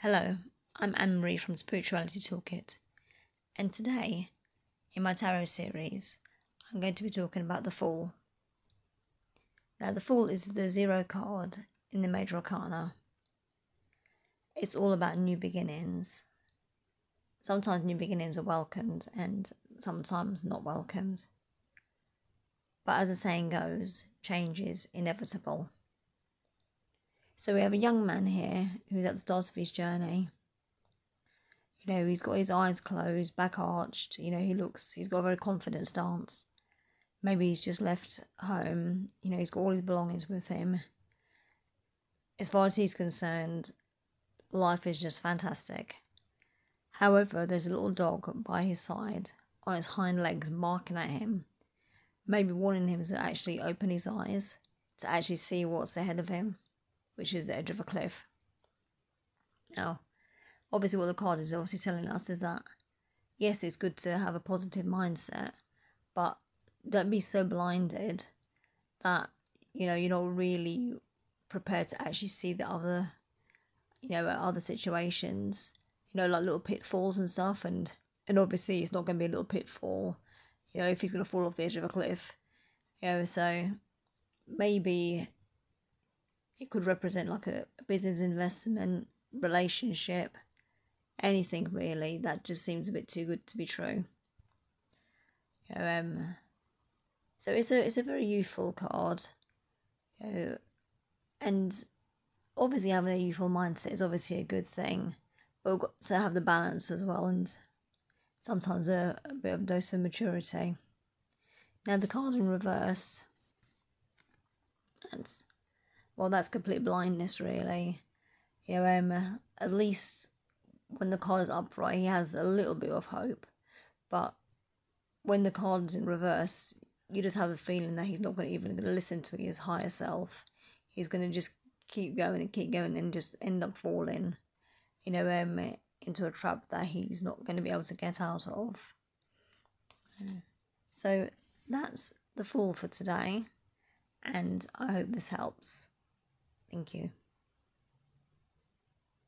Hello, I'm Anne Marie from Spirituality Toolkit, and today, in my tarot series, I'm going to be talking about the Fool. Now, the Fool is the zero card in the Major Arcana. It's all about new beginnings. Sometimes new beginnings are welcomed, and sometimes not welcomed. But as the saying goes, change is inevitable. So we have a young man here who's at the start of his journey. You know, he's got his eyes closed, back arched. You know, he looks, he's got a very confident stance. Maybe he's just left home. You know, he's got all his belongings with him. As far as he's concerned, life is just fantastic. However, there's a little dog by his side on its hind legs barking at him, maybe warning him to actually open his eyes to actually see what's ahead of him which is the edge of a cliff. Now, obviously, what the card is obviously telling us is that yes, it's good to have a positive mindset, but don't be so blinded that you know you're not really prepared to actually see the other, you know, other situations, you know, like little pitfalls and stuff, and and obviously it's not going to be a little pitfall, you know, if he's going to fall off the edge of a cliff, you know, so maybe it could represent like a, business investment, relationship, anything really that just seems a bit too good to be true. You know, um, so it's a it's a very youthful card. You know, and obviously having a youthful mindset is obviously a good thing, but we've got to have the balance as well, and sometimes a, a bit of dose of maturity. Now the card in reverse. That's well, that's complete blindness, really. You know, um, at least when the card is upright, he has a little bit of hope. But when the card's in reverse, you just have a feeling that he's not going to even going to listen to his higher self. He's going to just keep going and keep going and just end up falling, you know, um, into a trap that he's not going to be able to get out of. So that's the Fool for today, and I hope this helps. Thank you.